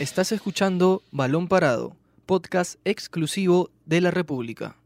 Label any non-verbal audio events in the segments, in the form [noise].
Estás escuchando Balón Parado, podcast exclusivo de la República.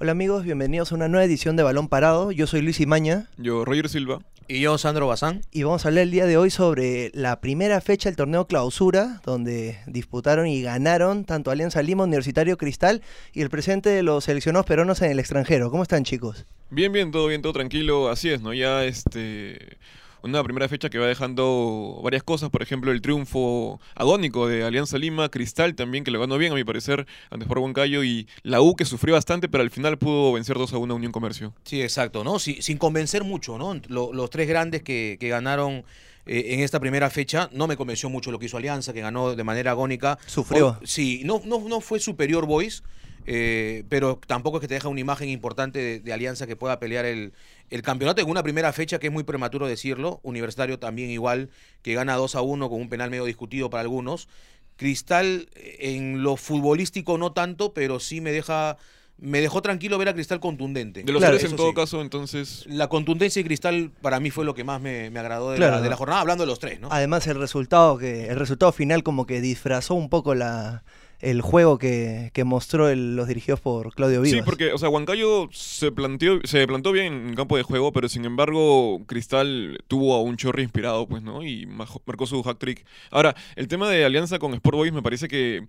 Hola amigos, bienvenidos a una nueva edición de Balón Parado. Yo soy Luis Imaña Yo, Roger Silva. Y yo, Sandro Bazán. y vamos a hablar el día de hoy sobre la primera fecha del torneo Clausura, donde disputaron y ganaron tanto Alianza Lima, Universitario Cristal y el presente de los seleccionados peruanos en el extranjero. ¿Cómo están chicos? Bien, bien, todo bien, todo tranquilo. Así es, ¿no? Ya este. Una primera fecha que va dejando varias cosas, por ejemplo, el triunfo agónico de Alianza Lima, Cristal también, que le ganó bien, a mi parecer, ante Sport Huancayo, y la U, que sufrió bastante, pero al final pudo vencer 2 a 1 a Unión Comercio. Sí, exacto, ¿no? Sí, sin convencer mucho, ¿no? Lo- los tres grandes que, que ganaron eh, en esta primera fecha, no me convenció mucho lo que hizo Alianza, que ganó de manera agónica. Sufrió. O- sí, no, no, no fue superior Boys, eh, pero tampoco es que te deja una imagen importante de, de Alianza que pueda pelear el, el campeonato en una primera fecha que es muy prematuro decirlo. Universitario también igual, que gana 2 a 1 con un penal medio discutido para algunos. Cristal eh, en lo futbolístico no tanto, pero sí me deja me dejó tranquilo ver a Cristal contundente. De los Claro, tres, en todo sí. caso, entonces. La contundencia de Cristal para mí fue lo que más me, me agradó de, Claro. la, de la jornada, hablando de los tres, ¿no? Además el resultado que el resultado final como que disfrazó un poco la el juego que, que mostró el- los dirigidos por Claudio Vivas. Sí, porque, o sea, Huancayo se planteó, se plantó bien en campo de juego, pero sin embargo, Cristal tuvo a un chorri inspirado, pues, ¿no? Y marcó su hat trick. Ahora, el tema de alianza con Sport Boys me parece que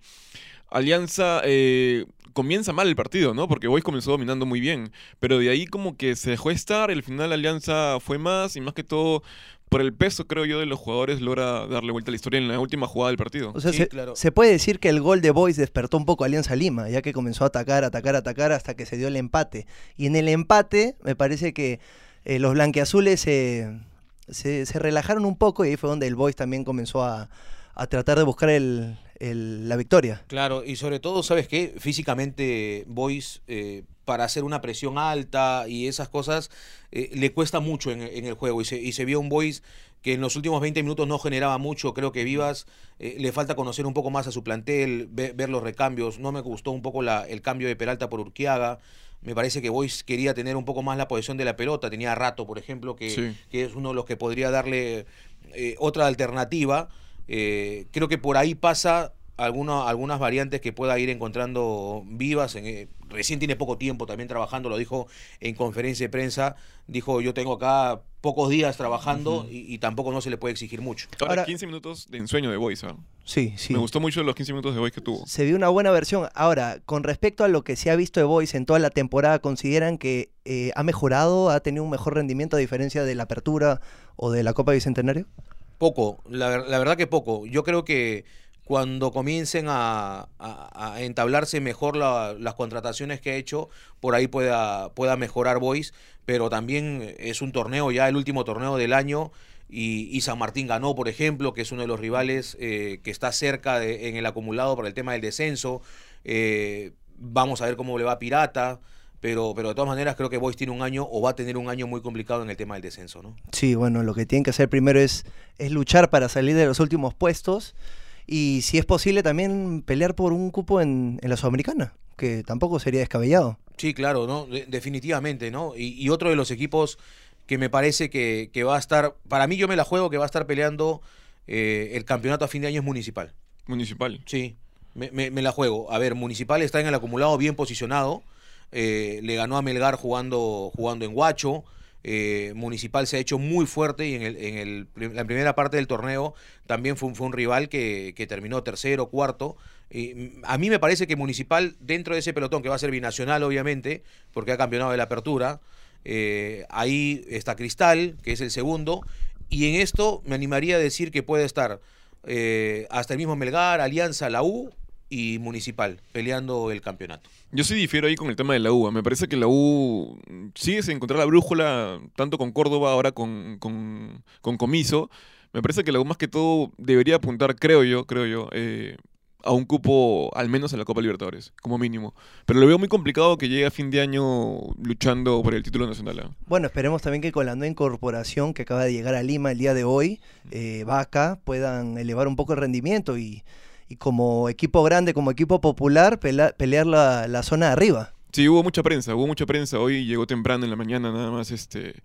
Alianza eh, comienza mal el partido, ¿no? Porque Boys comenzó dominando muy bien, pero de ahí como que se dejó estar, y al final Alianza fue más, y más que todo, por el peso, creo yo, de los jugadores, logra darle vuelta a la historia en la última jugada del partido. O sea, Sí, se, claro. se puede decir que el gol de Boys despertó un poco a Alianza Lima, ya que comenzó a atacar, atacar, atacar hasta que se dio el empate. Y en el empate me parece que eh, los blanqueazules se, se, se relajaron un poco y ahí fue donde el Boys también comenzó a, a tratar de buscar el, el- la victoria. Claro, y sobre todo, ¿sabes qué? Físicamente, Boys, eh, para hacer una presión alta y esas cosas, eh, le cuesta mucho en, en el juego. Y se, y se vio un Boys que en los últimos 20 minutos no generaba mucho. Creo que Vivas eh, le falta conocer un poco más a su plantel, ve- ver, los recambios. No me gustó un poco la- el cambio de Peralta por Urquiaga. Me parece que Boys quería tener un poco más la posesión de la pelota. Tenía Rato, por ejemplo, que, Sí. que es uno de los que podría darle eh, otra alternativa. Eh, creo que por ahí pasa alguna- algunas variantes que pueda ir encontrando vivas. En, eh, recién tiene poco tiempo también trabajando, lo dijo en conferencia de prensa. Dijo, yo tengo acá pocos días trabajando y, y tampoco no se le puede exigir mucho. Ahora, Ahora- 15 minutos de ensueño de Boys, ¿ah? Sí, sí. Me gustó mucho los 15 minutos de Boys que tuvo. Se vio una buena versión. Ahora, con respecto a lo que se ha visto de Boys en toda la temporada, ¿consideran que eh, ha mejorado, ha tenido un mejor rendimiento a diferencia de la Apertura o de la Copa Bicentenario? Poco, la, ver- la verdad que poco. Yo creo que cuando comiencen a, entablarse mejor la- las contrataciones que ha hecho, por ahí pueda, pueda mejorar Boys, pero también es un torneo, ya el último torneo del año, y, San Martín ganó, por ejemplo, que es uno de los rivales eh, que está cerca de- en el acumulado por el tema del descenso. Eh, vamos a ver cómo le va a Pirata. Pero, pero de todas maneras creo que Boys tiene un año o va a tener un año muy complicado en el tema del descenso, ¿no? Sí, bueno, lo que tienen que hacer primero es, es luchar para salir de los últimos puestos y si es posible también pelear por un cupo en, en la Sudamericana, que tampoco sería descabellado. Sí, claro, ¿no? De- definitivamente, ¿no? Y, y otro de los equipos que me parece que, que va a estar, para mí yo me la juego, que va a estar peleando eh, el campeonato a fin de año es Municipal. Municipal. Sí, me, me- me la juego. A ver, Municipal está en el acumulado bien posicionado. Eh, le ganó a Melgar jugando, jugando en Guacho. eh, Municipal se ha hecho muy fuerte y en, el, en el la primera parte del torneo también fue, un- rival que, que terminó tercero, cuarto. A mí me parece que Municipal, dentro de ese pelotón, que va a ser binacional obviamente, porque ha campeonado de la apertura, eh, ahí está Cristal, que es el segundo. Y en esto me animaría a decir que puede estar hasta el mismo Melgar, Alianza, la U y Municipal peleando el campeonato. Yo sí difiero ahí con el tema de la U. ¿ah? Me parece que la U sigue sin encontrar la brújula, tanto con Córdoba, ahora con, con, con Comiso. Me parece que la U más que todo debería apuntar, creo yo, creo yo, eh, a un cupo al menos en la Copa Libertadores, como mínimo. Pero lo veo muy complicado que llegue a fin de año luchando por el título nacional. ¿ah? Bueno, esperemos también que con la nueva incorporación que acaba de llegar a Lima el día de hoy, eh, Vaca, puedan elevar un poco el rendimiento y, y como equipo grande, como equipo popular, pelear la, zona de arriba. Sí, hubo mucha prensa, hubo mucha prensa. Hoy llegó temprano en la mañana nada más este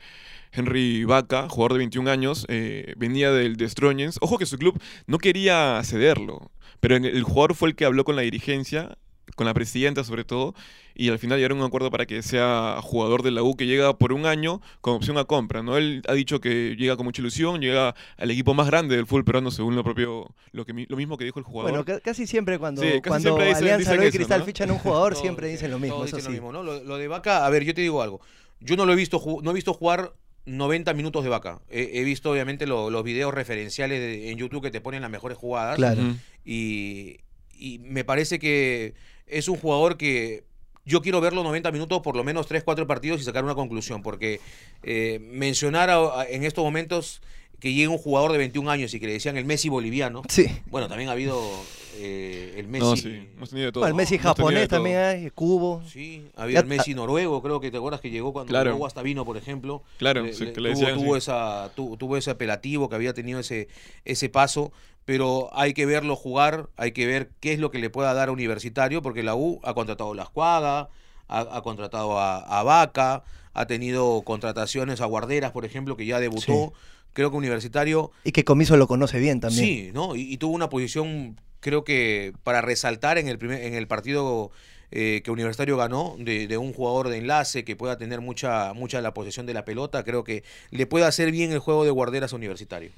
Henry Vaca, jugador de 21 años, eh, venía del Destroyers. Ojo que su club no quería cederlo, pero el jugador fue el que habló con la dirigencia, con la presidenta sobre todo, y al final llegaron a un acuerdo para que sea jugador de la U que llega por un año con opción a compra, ¿no? Él ha dicho que llega con mucha ilusión, llega al equipo más grande del fútbol peruano según lo propio lo que lo mismo que dijo el jugador. Bueno, ca- casi siempre cuando, Sí, casi cuando siempre dicen- Alianza dicen Leo y eso, Cristal ¿no? fichan a un jugador, [laughs] siempre dicen- lo mismo, eso sí. lo mismo, ¿no? Lo, lo de Vaca, a ver, yo te digo algo. Yo no lo he visto, no he visto jugar 90 minutos de Vaca. He, he visto, obviamente, lo- los videos referenciales de- en YouTube que te ponen las mejores jugadas. Claro. Y me parece que es un jugador que yo quiero verlo 90 minutos, por lo menos 3, 4 partidos y sacar una conclusión. Porque eh, mencionar a- a- en estos momentos que llegue un jugador de 21 años y que le decían el Messi boliviano. Sí. Bueno, también ha habido eh, el Messi. No, sí, hemos tenido de todo. Bueno, el Messi Hemos tenido de japonés todo. también hay, cubo. Sí, había Ya- el Messi noruego, creo que te acuerdas que llegó cuando Claro. llegó hasta vino, por ejemplo. Claro, Le- sí, le- que le tuvo, decían tuvo esa, tu- tuvo ese apelativo que había tenido ese, ese paso, pero hay que verlo jugar, hay que ver qué es lo que le pueda dar a Universitario, porque la U ha contratado a la Escuaga, ha, ha contratado a, a Vaca, ha tenido contrataciones a Guarderas, por ejemplo, que ya debutó. Creo que Universitario Y que Comiso lo conoce bien también. Sí, ¿no? Y, y tuvo una posición, creo que para resaltar en el primer, en el partido eh, que Universitario ganó, de, de un jugador de enlace que pueda tener mucha, mucha la posesión de la pelota, creo que le puede hacer bien el juego de guarderas a Universitario.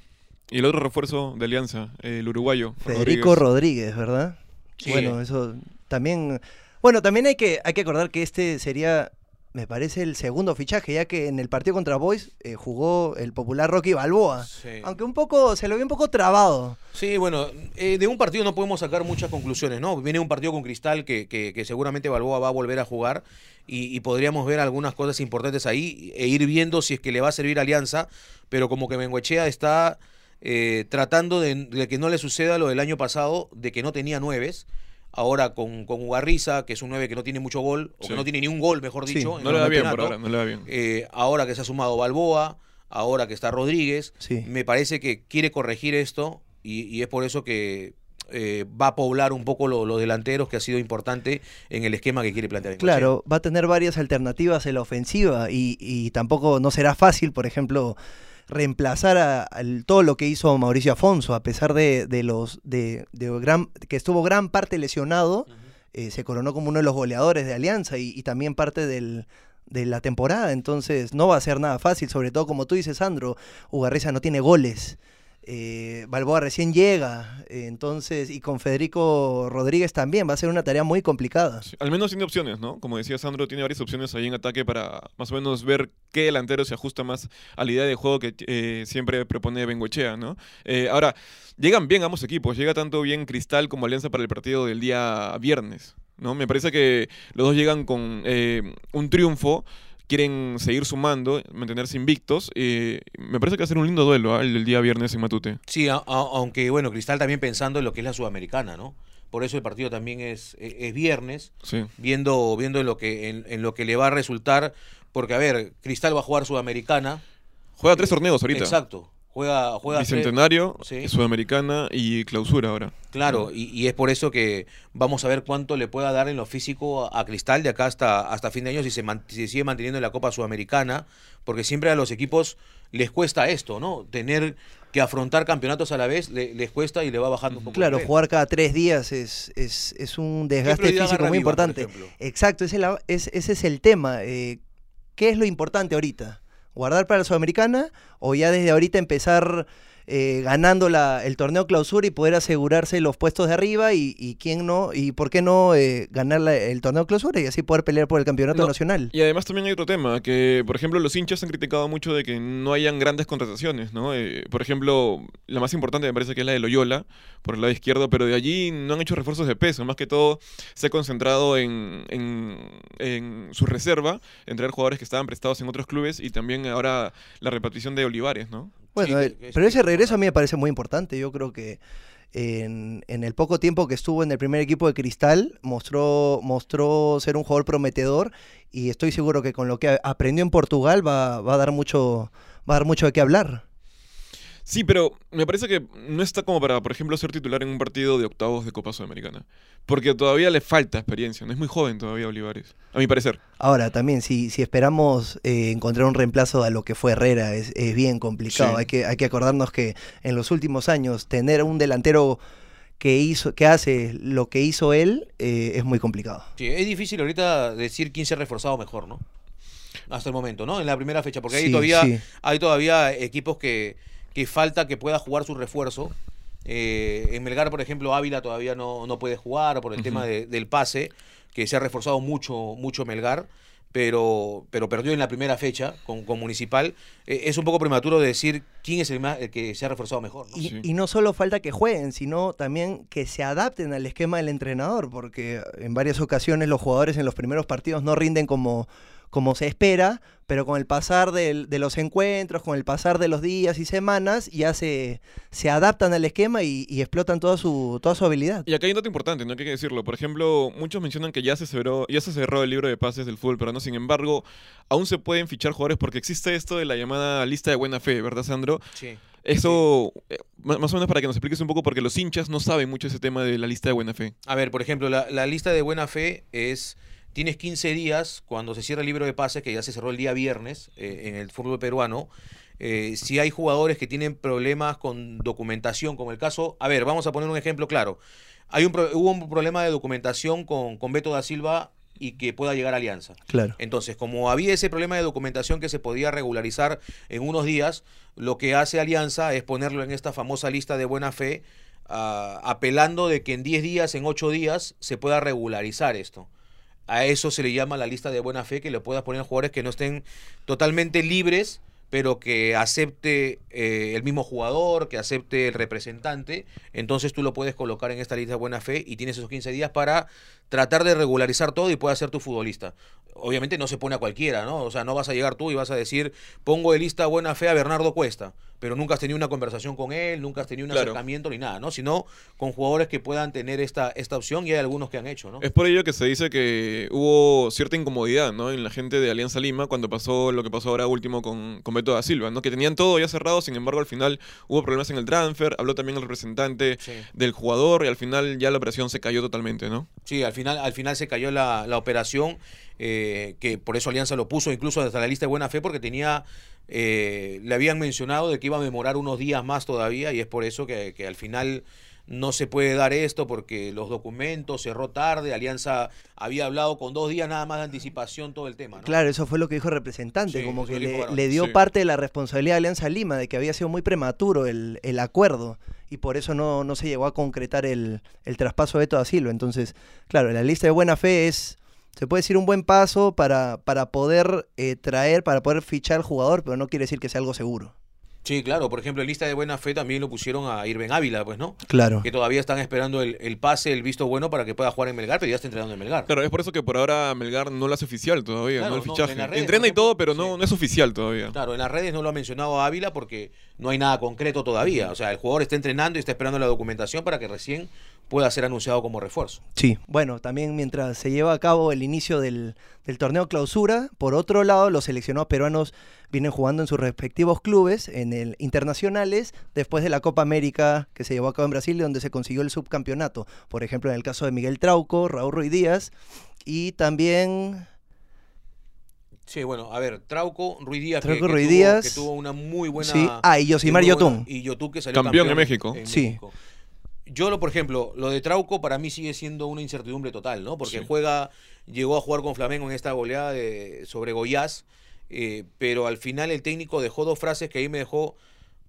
Y el otro refuerzo de Alianza, el uruguayo. Federico Rodríguez. Rodríguez, ¿verdad? Sí. Bueno, eso también. Bueno, también hay que, hay que acordar que este sería, me parece, el segundo fichaje, ya que en el partido contra Boys eh, jugó el popular Rocky Balboa. Sí. Aunque un poco, se lo vio un poco trabado. Sí, bueno, eh, de un partido no podemos sacar muchas conclusiones, ¿no? Viene un partido con Cristal que, que- que seguramente Balboa va a volver a jugar y, y podríamos ver algunas cosas importantes ahí e ir viendo si es que le va a servir Alianza, pero como que Bengoechea está eh, tratando de, de que no le suceda lo del año pasado, de que no tenía nueves. Ahora con, con Ugarriza, que es un nueve que no tiene mucho gol, o Sí. que no tiene ni un gol, mejor dicho. No le da bien por ahora, no le da bien. Eh, ahora que se ha sumado Balboa, ahora que está Rodríguez, Sí. me parece que quiere corregir esto y, y es por eso que eh, va a poblar un poco lo- los delanteros, que ha sido importante en el esquema que quiere plantear. Claro, va a tener varias alternativas en la ofensiva y, y tampoco no será fácil, por ejemplo, reemplazar a, al- todo lo que hizo Mauricio Afonso, a pesar de, de los de, de gran que estuvo gran parte lesionado, eh, se coronó como uno de los goleadores de Alianza y, y también parte del, de la temporada, entonces no va a ser nada fácil, sobre todo como tú dices, Sandro, Ugarriza no tiene goles. Eh, Balboa recién llega, eh, entonces, y con Federico Rodríguez también, va a ser una tarea muy complicada. Al menos tiene opciones, ¿no? Como decía Sandro, tiene varias opciones ahí en ataque para más o menos ver qué delantero se ajusta más a la idea de juego que eh, siempre propone Bengoechea, ¿no? Eh, ahora, llegan bien ambos equipos, llega tanto bien Cristal como Alianza para el partido del día viernes, ¿no? Me parece que los dos llegan con un triunfo, quieren seguir sumando, mantenerse invictos. eh, me parece que va a ser un lindo duelo ¿ah? el, el día viernes en Matute. Sí, a- a- aunque bueno, Cristal también pensando en lo que es la sudamericana, ¿no? Por eso el partido también es, es, es viernes, Sí. viendo, viendo en lo que, en, en lo que le va a resultar, porque a ver, Cristal va a jugar sudamericana. Juega tres torneos ahorita. Exacto. Juega, juega Bicentenario, Sí. Sudamericana y Clausura ahora. Claro, y, y es por eso que vamos a ver cuánto le pueda dar en lo físico a, a Cristal de acá hasta, hasta fin de año si se, man- si se sigue manteniendo en la Copa Sudamericana, porque siempre a los equipos les cuesta esto, ¿no? Tener que afrontar campeonatos a la vez le- les cuesta y le va bajando un poco. Claro, jugar cada tres días es, es, es un ¿Qué desgaste físico muy importante. Exacto, ese, la- es- ese es el tema. eh, ¿Qué es lo importante ahorita? ¿Guardar para la Sudamericana o ya desde ahorita empezar eh, ganando la, el torneo clausura y poder asegurarse los puestos de arriba y, y quién no, y por qué no eh, ganar la- el torneo clausura y así poder pelear por el campeonato No, nacional? Y además también hay otro tema, que por ejemplo los hinchas han criticado mucho de que no hayan grandes contrataciones, ¿no? Eh, por ejemplo, la más importante me parece que es la de Loyola, por el lado izquierdo, pero de allí no han hecho refuerzos de peso, más que todo se ha concentrado en, en, en su reserva, en traer jugadores que estaban prestados en otros clubes y también ahora la repatriación de Olivares, ¿no? Bueno, Sí, que pero ese es regreso a mí me parece muy importante. Yo creo que en, en el poco tiempo que estuvo en el primer equipo de Cristal mostró, mostró ser un jugador prometedor y estoy seguro que con lo que aprendió en Portugal va, va a dar mucho va a dar mucho de qué hablar. Sí, pero me parece que no está como para, por ejemplo, ser titular en un partido de octavos de Copa Sudamericana. Porque todavía le falta experiencia, no es muy joven todavía Olivares, a mi parecer. Ahora, también, si, si esperamos eh, encontrar un reemplazo a lo que fue Herrera, es, es bien complicado. Sí. Hay, que, hay que acordarnos que en los últimos años tener un delantero que, hizo, que hace lo que hizo él eh, es muy complicado. Sí, es difícil ahorita decir quién se ha reforzado mejor, ¿no? Hasta el momento, ¿no? En la primera fecha, porque hay Sí, todavía sí. hay todavía equipos que, que falta que pueda jugar su refuerzo. Eh, en Melgar, por ejemplo, Ávila todavía no, no puede jugar por el tema de- del pase, que se ha reforzado mucho, mucho Melgar, pero, pero perdió en la primera fecha con, con Municipal. Eh, es un poco prematuro decir quién es el, más- el que se ha reforzado mejor. ¿no? Y, Sí. y no solo falta que jueguen, sino también que se adapten al esquema del entrenador, porque en varias ocasiones los jugadores en los primeros partidos no rinden como, como se espera, pero con el pasar de los encuentros, con el pasar de los días y semanas, ya se, se adaptan al esquema y, y explotan toda su, toda su habilidad. Y acá hay un dato importante, no hay que decirlo. Por ejemplo, muchos mencionan que ya se cerró, ya se cerró el libro de pases del fútbol peruano. Sin embargo, aún se pueden fichar jugadores porque existe esto de la llamada lista de buena fe, ¿verdad, Sandro? Sí. Eso, eh, más o menos para que nos expliques un poco, porque los hinchas no saben mucho ese tema de la lista de buena fe. A ver, por ejemplo, la, la lista de buena fe es, tienes 15 días cuando se cierra el libro de pases, que ya se cerró el día viernes eh, en el fútbol peruano. eh, si hay jugadores que tienen problemas con documentación, como el caso, a ver, vamos a poner un ejemplo claro. Hay un, hubo un problema de documentación con, con Beto da Silva y que pueda llegar a Alianza. Claro. Entonces, como había ese problema de documentación que se podía regularizar en unos días, lo que hace Alianza es ponerlo en esta famosa lista de buena fe, ah, apelando de que en 10 días, en 8 días, se pueda regularizar esto. A eso se le llama la lista de buena fe, que le puedas poner jugadores que no estén totalmente libres, pero que acepte eh, el mismo jugador, que acepte el representante. Entonces tú lo puedes colocar en esta lista de buena fe y tienes esos 15 días para tratar de regularizar todo y puedas ser tu futbolista. Obviamente no se pone a cualquiera, ¿no? O sea, no vas a llegar tú y vas a decir, pongo de lista buena fe a Bernardo Cuesta, pero nunca has tenido una conversación con él, nunca has tenido un Claro. acercamiento ni nada, ¿no? Sino con jugadores que puedan tener esta, esta opción y hay algunos que han hecho, ¿no? Es por ello que se dice que hubo cierta incomodidad ¿no? en la gente de Alianza Lima cuando pasó lo que pasó ahora último con, con Beto da Silva, ¿no? que tenían todo ya cerrado, sin embargo al final hubo problemas en el transfer, habló también el representante Sí. del jugador y al final ya la operación se cayó totalmente, ¿no? Sí, al final, al final se cayó la, la operación, eh, que por eso Alianza lo puso incluso hasta la lista de buena fe, porque tenía, eh, le habían mencionado de que iba a demorar unos días más todavía, y es por eso que, que al final no se puede dar esto, porque los documentos cerró tarde, Alianza había hablado con dos días nada más de anticipación todo el tema, ¿no? Claro, eso fue lo que dijo el representante, Sí, como que le, dio Sí. parte de la responsabilidad a Alianza Lima, de que había sido muy prematuro el, el acuerdo y por eso no, no se llegó a concretar el, el traspaso de Beto da Silva. Entonces, claro, la lista de buena fe es, se puede decir, un buen paso para, para poder eh, traer, para poder fichar al jugador, pero no quiere decir que sea algo seguro. Sí, claro, por ejemplo, en lista de buena fe también lo pusieron a Irben Ávila, pues, ¿no? Claro. Que todavía están esperando el, el pase, el visto bueno para que pueda jugar en Melgar, pero ya está entrenando en Melgar. Claro, es por eso que por ahora Melgar no lo hace oficial todavía, Claro, ¿no? El no, fichaje. en las redes, Entrena y todo, pero no, sí. no es oficial todavía. Claro, en las redes no lo ha mencionado Ávila porque no hay nada concreto todavía. O sea, el jugador está entrenando y está esperando la documentación para que recién pueda ser anunciado como refuerzo. Sí, bueno, también mientras se lleva a cabo el inicio del, del torneo clausura, por otro lado, los seleccionados peruanos vienen jugando en sus respectivos clubes, en el internacionales, después de la Copa América que se llevó a cabo en Brasil, donde se consiguió el subcampeonato. Por ejemplo, en el caso de Miguel Trauco, Raúl Ruiz Díaz y también Sí, bueno, a ver, Trauco, Ruiz Díaz, que- Trauco, que, Ruiz tuvo, Díaz. que tuvo una muy buena... Sí. Ah, y Yosimar Yotun. Y Yotun que salió Campeón campeón, en México. Sí. México. Yo, lo, por ejemplo, lo de Trauco para mí sigue siendo una incertidumbre total, ¿no? Porque Sí. juega, llegó a jugar con Flamengo en esta goleada de, sobre Goiás, eh, pero al final el técnico dejó dos frases que ahí me dejó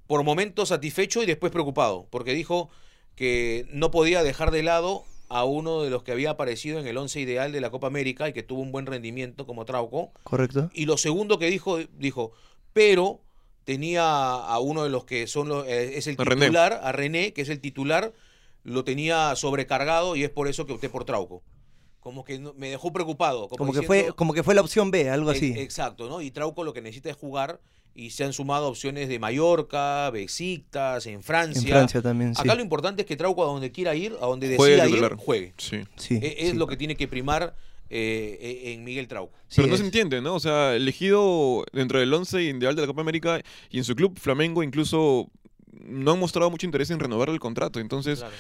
por momentos satisfecho y después preocupado, porque dijo que no podía dejar de lado a uno de los que había aparecido en el once ideal de la Copa América y que tuvo un buen rendimiento como Trauco. ¿correcto? Y lo segundo que dijo, dijo, pero tenía a uno de los que son los, eh, es el titular, a René, que es el titular, lo tenía sobrecargado y es por eso que opté por Trauco. Como que no- me dejó preocupado. Como, Como que, diciendo- fue, como que fue la opción B, algo e- así. Exacto, ¿no? Y Trauco lo que necesita es jugar y se han sumado opciones de Mallorca, Besiktas, en Francia. En Francia también, sí. Acá lo importante es que Trauco a donde quiera ir, a donde Juegue decida ir, titular. juegue. Sí. Sí, E- es sí. lo que tiene que primar eh, eh, en Miguel Trauco. Sí, Pero no es. se entiende, ¿no? O sea, elegido dentro del 11 ideal de la Copa América y en su club Flamengo incluso no han mostrado mucho interés en renovar el contrato. Entonces, Claro.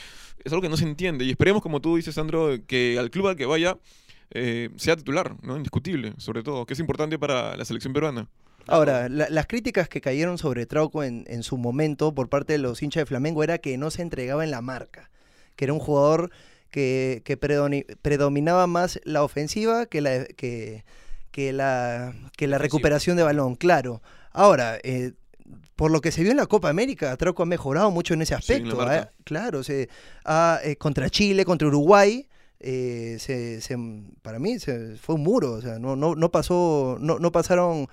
es algo que no se entiende. Y esperemos, como tú dices, Sandro, que al club al que vaya eh, sea titular, ¿no? Indiscutible, sobre todo, que es importante para la selección peruana. Ahora, la- las críticas que cayeron sobre Trauco en, en su momento por parte de los hinchas de Flamengo era que no se entregaba en la marca, que era un jugador que, predominaba más la ofensiva que la, que, que la, que la recuperación de balón, claro. Ahora, eh, por lo que se vio en la Copa América, Trauco ha mejorado mucho en ese Sí, en la aspecto. ¿eh? Claro, se, ha, eh, contra Chile, contra Uruguay. eh, se, se- para mí se, fue un muro, o sea, no, no, no pasó, no, no pasaron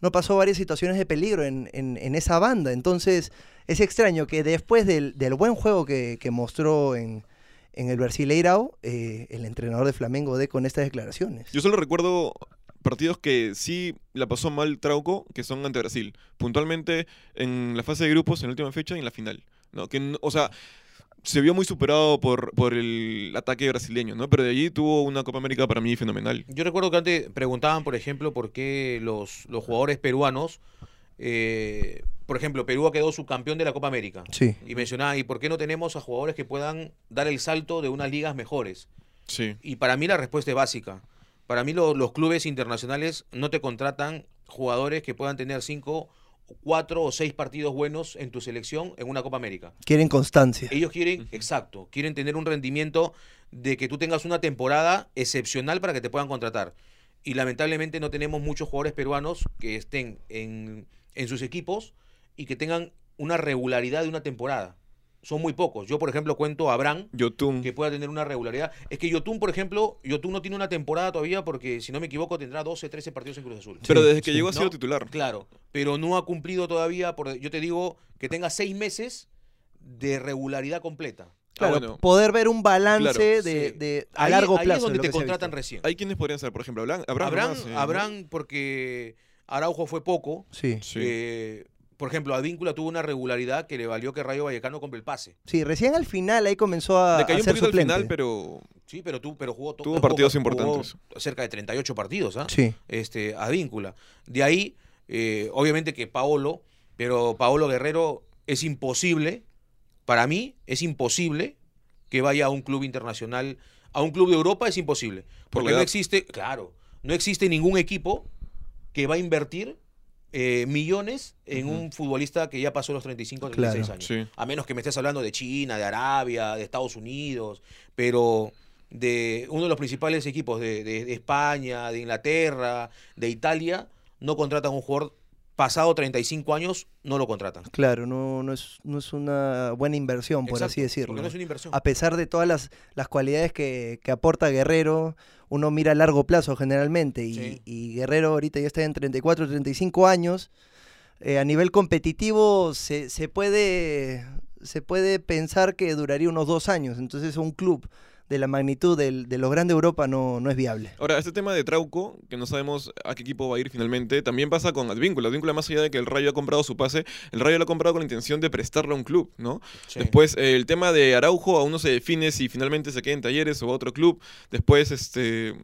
no pasó varias situaciones de peligro en, en- en esa banda. Entonces, es extraño que después del, del buen juego que, que mostró en, en el Brasileirao, eh, el entrenador de Flamengo dé con estas declaraciones. Yo solo recuerdo partidos que sí la pasó mal Trauco, que son ante Brasil. Puntualmente en la fase de grupos, en la última fecha y en la final. ¿no? Que, o sea, se vio muy superado por, por el ataque brasileño, ¿no? Pero de allí tuvo una Copa América para mí fenomenal. Yo recuerdo que antes preguntaban, por ejemplo, por qué los, los jugadores peruanos, eh, por ejemplo, Perú quedó subcampeón de la Copa América. Sí. Y mencionaba, ¿y por qué no tenemos a jugadores que puedan dar el salto de unas ligas mejores? Sí. Y para mí la respuesta es básica. Para mí lo- los clubes internacionales no te contratan jugadores que puedan tener cinco, cuatro o seis partidos buenos en tu selección en una Copa América. Quieren constancia. Ellos quieren, exacto, quieren tener un rendimiento de que tú tengas una temporada excepcional para que te puedan contratar. Y lamentablemente no tenemos muchos jugadores peruanos que estén en, en sus equipos y que tengan una regularidad de una temporada. Son muy pocos. Yo, por ejemplo, cuento a Abraham, Yotun. que pueda tener una regularidad. Es que Yotun, por ejemplo, Yotun no tiene una temporada todavía porque, si no me equivoco, tendrá 12, 13 partidos en Cruz Azul. Pero desde que sí. llegó ha ¿No? sido titular. Claro, pero no ha cumplido todavía, por, yo te digo, que tenga seis meses de regularidad completa. Claro, bueno. poder ver un balance Claro, de, Sí. de- a Ahí- largo ahí plazo. es donde te contratan recién. ¿Hay quienes podrían ser? Por ejemplo, Abraham. Abraham, Abraham, nomás, ¿no? Abraham, porque Araujo fue poco. Sí. Sí. eh, por ejemplo, Advíncula tuvo una regularidad que le valió que Rayo Vallecano compre el pase. sí, recién al final ahí comenzó a, Le cayó a un ser poquito al final, pero Sí, pero, tú, pero jugó to- Tuvo jugó- partidos jugó importantes. cerca de 38 partidos, ¿ah? Sí. este, Advíncula. De ahí, eh, obviamente que Paolo, pero Paolo Guerrero es imposible, para mí es imposible que vaya a un club internacional, a un club de Europa es imposible. Por Porque no edad. existe, claro, no existe ningún equipo que va a invertir eh, millones en un futbolista que ya pasó los 35 o 36 Claro. años. sí. A menos que me estés hablando de China, de Arabia, de Estados Unidos, pero de uno de los principales equipos de, de- de España, de Inglaterra, de Italia, no contratan un jugador pasado 35 años, no lo contratan. Claro, no, no, es, no es una buena inversión, por Exacto, así decirlo. Porque no es una inversión. A pesar de todas las, las cualidades que, que aporta Guerrero, uno mira a largo plazo generalmente. Y, Sí. y Guerrero ahorita ya está en 34, 35 años. Eh, a nivel competitivo se, se, puede, se puede pensar que duraría unos dos años. Entonces un club de la magnitud del- de los grandes Europa no, no es viable. Ahora, este tema de Trauco, que no sabemos a qué equipo va a ir finalmente, también pasa con Advíncula. Advíncula, más allá de que el Rayo ha comprado su pase, el Rayo lo ha comprado con la intención de prestarlo a un club, ¿no? Sí. Después, eh, el tema de Araujo, aún no se define si finalmente se queda en Talleres o a otro club. Después, este...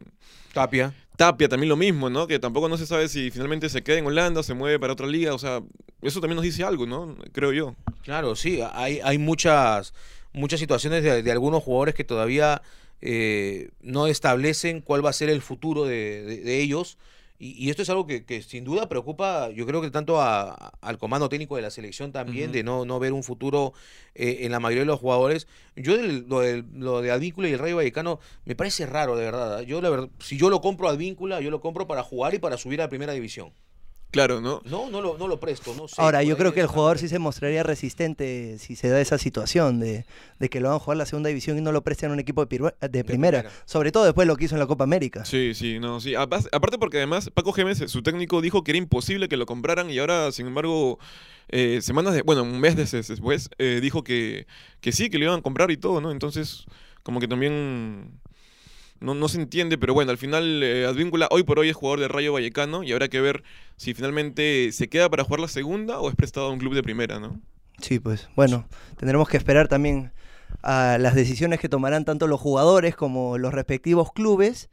Tapia. Tapia también lo mismo, ¿no? Que tampoco no se sabe si finalmente se queda en Holanda o se mueve para otra liga. O sea, eso también nos dice algo, ¿no? Creo yo. Claro, sí, hay, hay muchas, muchas situaciones de, de algunos jugadores que todavía eh, no establecen cuál va a ser el futuro de, de- de ellos. Y, y esto es algo que, que sin duda preocupa, yo creo que tanto a- al comando técnico de la selección también, de no, no ver un futuro eh, en la mayoría de los jugadores. Yo del- lo, del- lo de Advíncula y el Rayo Vallecano me parece raro, de verdad. ¿ah? Yo, la verdad, si yo lo compro a Advíncula, yo lo compro para jugar y para subir a la primera división. Claro, ¿no? No, no lo, no lo presto, no sé. Ahora, yo creo que el jugador sí se mostraría resistente si se da esa situación de, de que lo van a jugar la segunda división y no lo presten a un equipo de, pirua- de primera. primera. Sobre todo después de lo que hizo en la Copa América. Sí, sí, no, sí. Aparte porque además Paco Gémez, su técnico, dijo que era imposible que lo compraran y ahora, sin embargo, eh, semanas de, bueno, un mes de- después, eh, dijo que, que sí, que lo iban a comprar y todo, ¿no? Entonces, como que también no, no se entiende, pero bueno, al final eh, Advíncula hoy por hoy es jugador de Rayo Vallecano y habrá que ver si finalmente se queda para jugar la segunda o es prestado a un club de primera, ¿no? Sí, pues bueno, tendremos que esperar también a las decisiones que tomarán tanto los jugadores como los respectivos clubes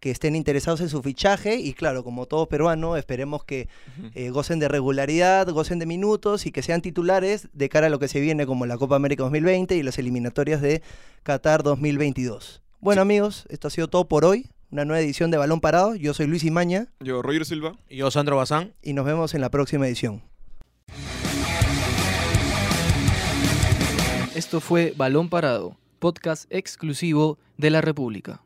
que estén interesados en su fichaje y claro, como todo peruano, esperemos que eh, gocen de regularidad, gocen de minutos y que sean titulares de cara a lo que se viene como la Copa América 2020 y las eliminatorias de Qatar 2022. Bueno amigos, esto ha sido todo por hoy, una nueva edición de Balón Parado, yo soy Luis Imaña Yo, Roger Silva. Y yo, Sandro Bazán. y nos vemos en la próxima edición. Esto fue Balón Parado, podcast exclusivo de la República.